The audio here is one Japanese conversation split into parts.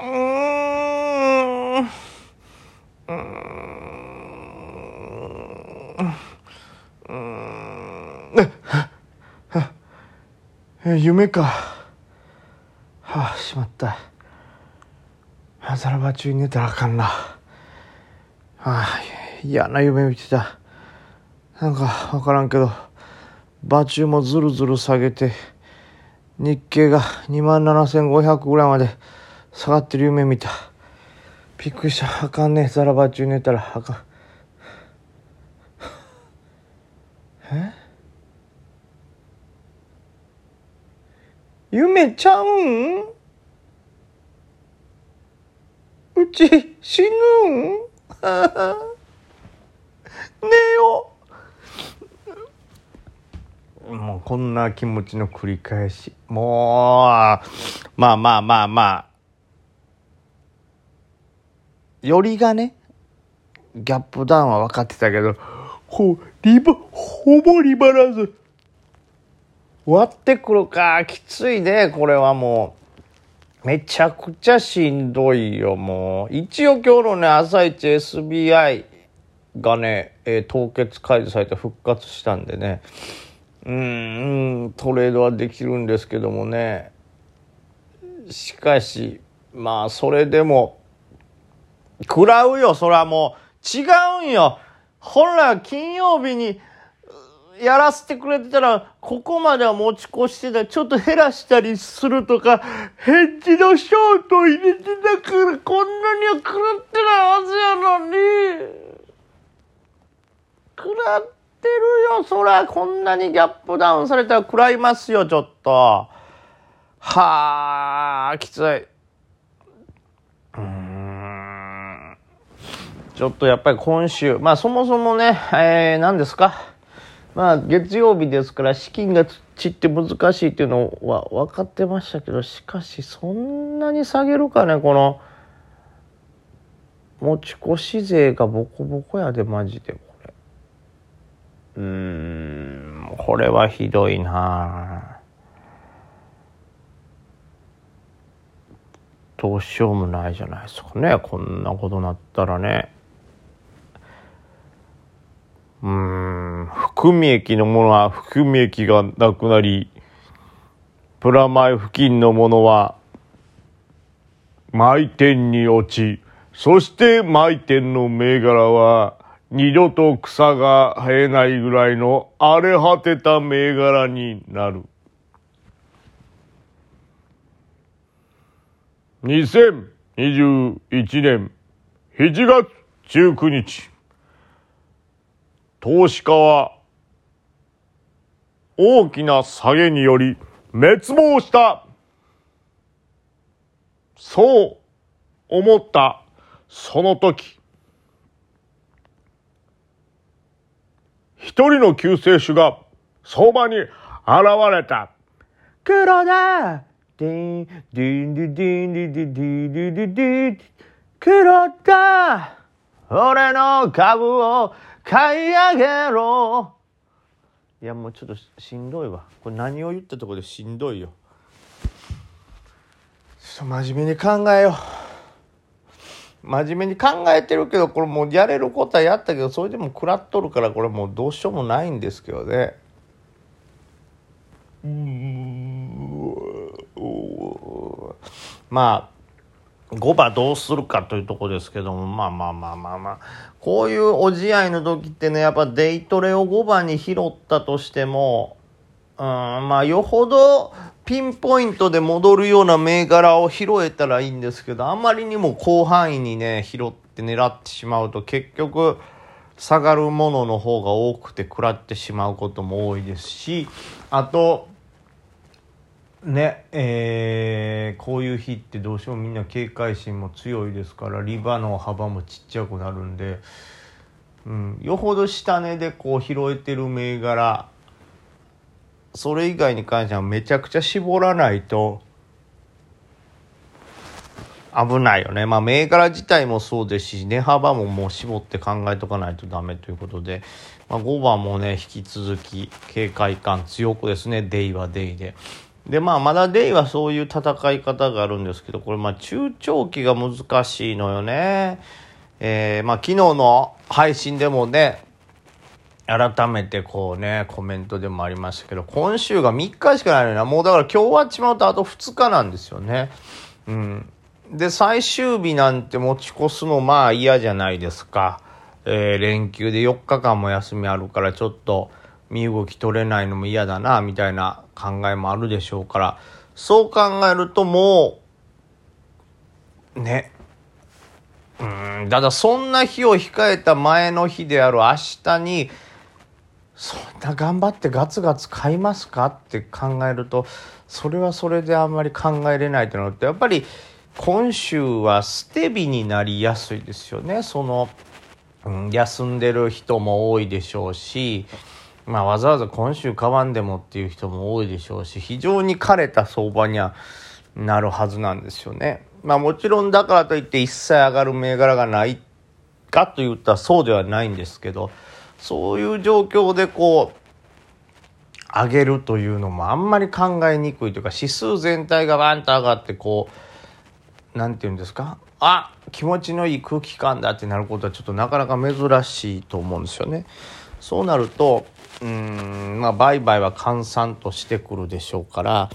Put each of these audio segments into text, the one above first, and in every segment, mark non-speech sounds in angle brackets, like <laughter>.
うん。夢か。はあ、しまった。あザラバ中に寝たらあかん。な。はあ、嫌な夢見てた。なん。かわからん。けど、場中もずるずる下げて、日経が2万7500ぐらいまで下がってる夢見た。びっくりした。あかんね。ザラバ中寝たらあかん。え？夢ちゃうん？うち死ぬん？<laughs> 寝よもうこんな気持ちの繰り返しもうまあまあまあまあよりがねギャップダウンは分かってたけどこうリバほぼリバランス。割ってくるか。きついねこれはもう。めちゃくちゃしんどいよもう。一応今日のね朝一 SBI がね、えー凍結解除されて復活したんでね。うんトレードはできるんですけどもね。しかしまあそれでも食らうよ。それはもう違うんよ。本来は金曜日にやらせてくれてたらここまでは持ち越してた。ちょっと減らしたりするとかヘッジのショート入れてたからこんなには食らってないはずやのに。食らってるよ。そらこんなにギャップダウンされたら食らいますよちょっと。はあきついうーんちょっとやっぱり今週まあそもそもねえー、何ですか？まあ月曜日ですから資金が散って難しいっていうのは分かってましたけどしかしそんなに下げるかねこの持ち越し税がボコボコやでマジでこれ。うーんこれはひどいな。どうしようもないじゃないですかねこんなことなったらねうーん含み益のものは含み益がなくなりプラマイ付近のものは毎点に落ちそして毎点の銘柄は二度と草が生えないぐらいの荒れ果てた銘柄になる。2021年7月19日投資家は大きな下げにより滅亡した。そう思ったその時、一人の救世主が相場に現れた。黒田ディン、ディンディディンディディディディディディ黒田俺の株を買い上げろいやもうちょっとしんどいわ。これ何を言ったところでしんどいよ。ちょっと真面目に考えよう。真面目に考えてるけどこれもうやれることはやったけどそれでも食らっとるからこれもうどうしようもないんですけどね。うんまあ5番どうするかというとこですけどもまあまあまあまあまあ。こういうお試合の時ってねやっぱデイトレを5番に拾ったとしてもうんまあよほどピンポイントで戻るような銘柄を拾えたらいいんですけどあまりにも広範囲にね拾って狙ってしまうと結局下がるものの方が多くて食らってしまうことも多いですしあとねえーこういう日ってどうしてもみんな警戒心も強いですからリバの幅もちっちゃくなるんで、うん、よほど下値でこう拾えてる銘柄それ以外に関してはめちゃくちゃ絞らないと危ないよね。まあ銘柄自体もそうですし、値幅ももう絞って考えとかないとダメということで、まあ、5番もね、引き続き警戒感強くですね、デイはデイで。でまあまだデイはそういう戦い方があるんですけどこれまあ中長期が難しいのよね。えー、まあ昨日の配信でもね改めてこうねコメントでもありましたけど今週が3日しかないのになもうだから今日終わっちまうとあと2日なんですよね。うん、で最終日なんて持ち越すのまあ嫌じゃないですか。えー、連休で4日間も休みあるからちょっと身動き取れないのも嫌だなみたいな考えもあるでしょうから。そう考えるともうね。うんただそんな日を控えた前の日である明日にそんな頑張ってガツガツ買いますかって考えるとそれはそれであんまり考えれないとなるとやっぱり今週は捨て日になりやすいですよね。その、うん、休んでる人も多いでしょうし。まあ、わざわざ今週買わんでもっていう人も多いでしょうし非常に枯れた相場にはなるはずなんですよね。まあもちろんだからといって一切上がる銘柄がないかといったらそうではないんですけどそういう状況でこう上げるというのもあんまり考えにくいというか指数全体がバンと上がってこう何て言うんですかあ気持ちのいい空気感だってなることはちょっとなかなか珍しいと思うんですよね。そうなるとうんまあ売買は閑散としてくるでしょうから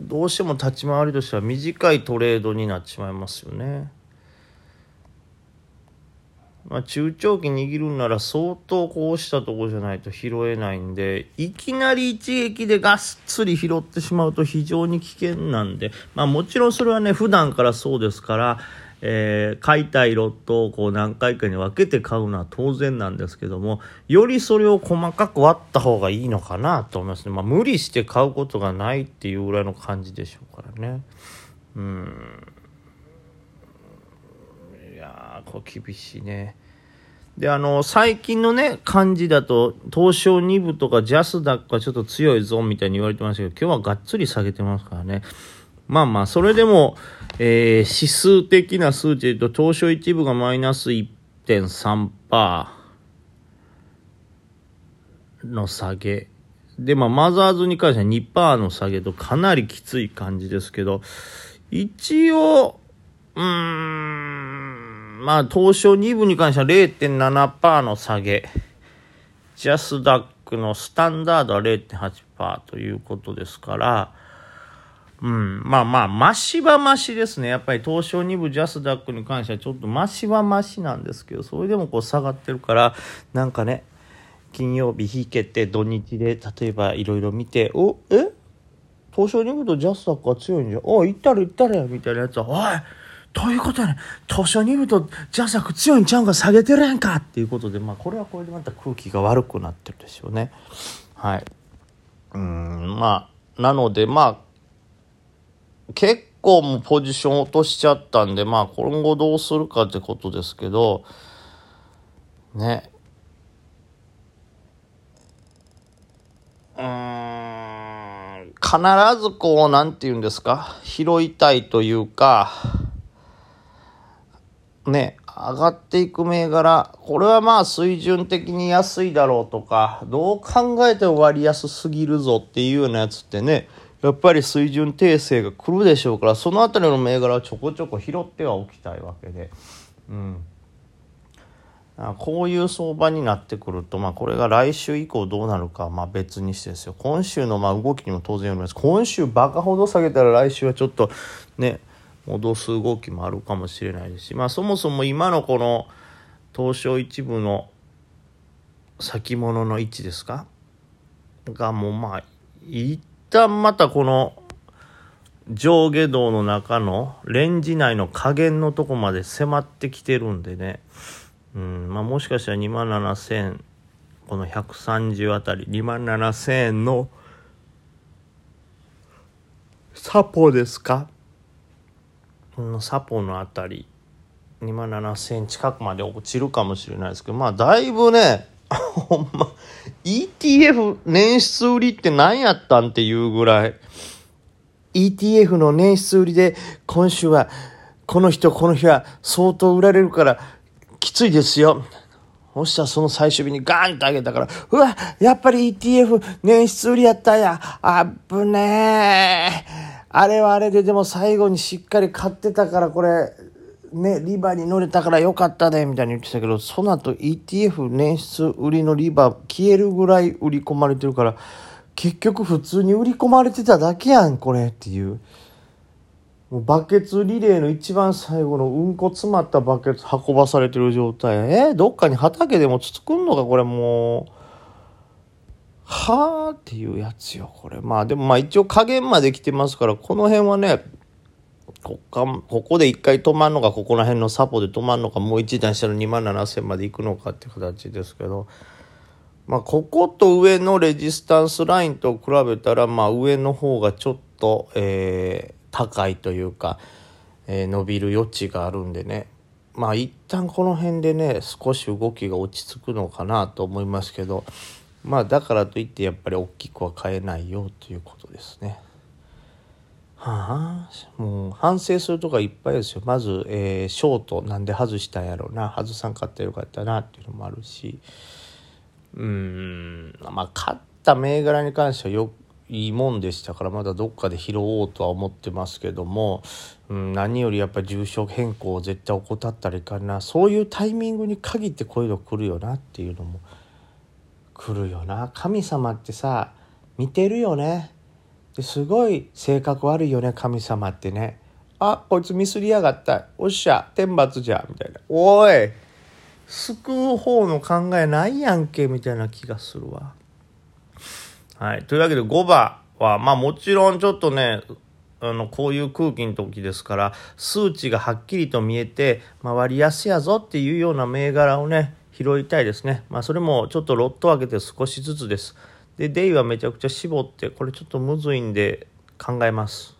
どうしても立ち回りとしては短いトレードになっちまいますよね。まあ、中長期握るんなら相当こうしたとこじゃないと拾えないんでいきなり一撃でがっつり拾ってしまうと非常に危険なんで、まあ、もちろんそれはね普段からそうですからえー、買いたいロットをこう何回かに分けて買うのは当然なんですけどもよりそれを細かく割った方がいいのかなと思いますね、まあ、無理して買うことがないっていうぐらいの感じでしょうからね。うん。いやーこれ厳しいね。であの最近のね感じだと東証2部とかジャスダックはちょっと強いぞみたいに言われてましたけど今日はがっつり下げてますからね。まあまあ、それでも、えー、指数的な数値で言うと、東証一部がマイナス1.3%の下げ。で、まあ、マザーズに関しては2%の下げとかなりきつい感じですけど、一応、うーん、まあ、東証2部に関しては0.7%の下げ。ジャスダックのスタンダードは0.8%ということですから、うん、まあまあ、マシはマシですね。やっぱり東証2部ジャスダックに関してはちょっとマシはマシなんですけど、それでもこう下がってるから、なんかね、金曜日引けて土日で例えばいろいろ見て、おえ？東証2部とジャスダックは強いんじゃん。お行ったら行ったらやみたいなやつは、おいどういうことやね東証2部とジャスダック強いんちゃうんか下げてるやんかっていうことで、まあこれはこれでまた空気が悪くなってるでしょうね。はい。うん、まあ、なのでまあ、結構もポジション落としちゃったんで、まあ今後どうするかってことですけど、ね。うん、必ずこう、なんて言うんですか、拾いたいというか、ね、上がっていく銘柄、これはまあ水準的に安いだろうとか、どう考えても割安すぎるぞっていうようなやつってね、やっぱり水準訂正が来るでしょうからその辺りの銘柄はちょこちょこ拾ってはおきたいわけで、うん、こういう相場になってくると、まあ、これが来週以降どうなるかまあ別にしてですよ。今週のまあ動きにも当然よります。今週バカほど下げたら来週はちょっとね戻す動きもあるかもしれないですし、まあ、そもそも今のこの東証一部の先物の位置ですか？がもうまあい旦またこの上下動の中のレンジ内の加減のとこまで迫ってきてるんでね、うんまあ、もしかしたら2万7000この130あたり2万7000のサポですか？このサポのあたり2万7000近くまで落ちるかもしれないですけどまあだいぶね <laughs> ほんま ETF 年出売りって何やったんっていうぐらい ETF の年出売りで今週はこの人この日は相当売られるからきついですよ。そしたらその最終日にガーンと上げたから、うわ、やっぱり ETF 年出売りやったんや。あぶねえ。あれはあれででも最後にしっかり買ってたからこれ、ね、リバーに乗れたからよかったね、みたいに言ってたけど、その後 ETF 年出売りのリバー消えるぐらい売り込まれてるから、結局普通に売り込まれてただけやん、これっていう。もうバケツリレーの一番最後のうんこ詰まったバケツ運ばされてる状態。えー、どっかに畑でも作んのかこれもう。はあっていうやつよ、これ。まあでもまあ一応加減まで来てますから、この辺はね、ここここで一回止まるのか、ここら辺のサポで止まるのか、もう一段下の2万7千まで行くのかって形ですけど、まあここと上のレジスタンスラインと比べたら、まあ上の方がちょっと、えー、高いというか、えー、伸びる余地があるんでねまあ一旦この辺でね少し動きが落ち着くのかなと思いますけどまあだからといってやっぱり大きくは変えないよということですね。はあ、もう反省するとこいっぱいですよ。まず、えー、ショートなんで外したんやろうな。外さんかったらよかったなっていうのもあるし。うんまあ勝った銘柄に関してはよいいもんでしたからまだどっかで拾おうとは思ってますけども、うん、何よりやっぱり住所変更を絶対怠ったらいかな。そういうタイミングに限ってこういうの来るよなっていうのも来るよな。神様ってさ見てるよね。ですごい性格悪いよね神様ってねあこいつミスりやがったおっしゃ天罰じゃみたいなおい救う方の考えないやんけみたいな気がするわ。はい。というわけで5番は、まあもちろんちょっとね、あの、こういう空気の時ですから、数値がはっきりと見えて、回りやすやぞっていうような銘柄をね、拾いたいですね。まあそれもちょっとロットを開けて少しずつです。で、デイはめちゃくちゃ絞って、これちょっとむずいんで考えます。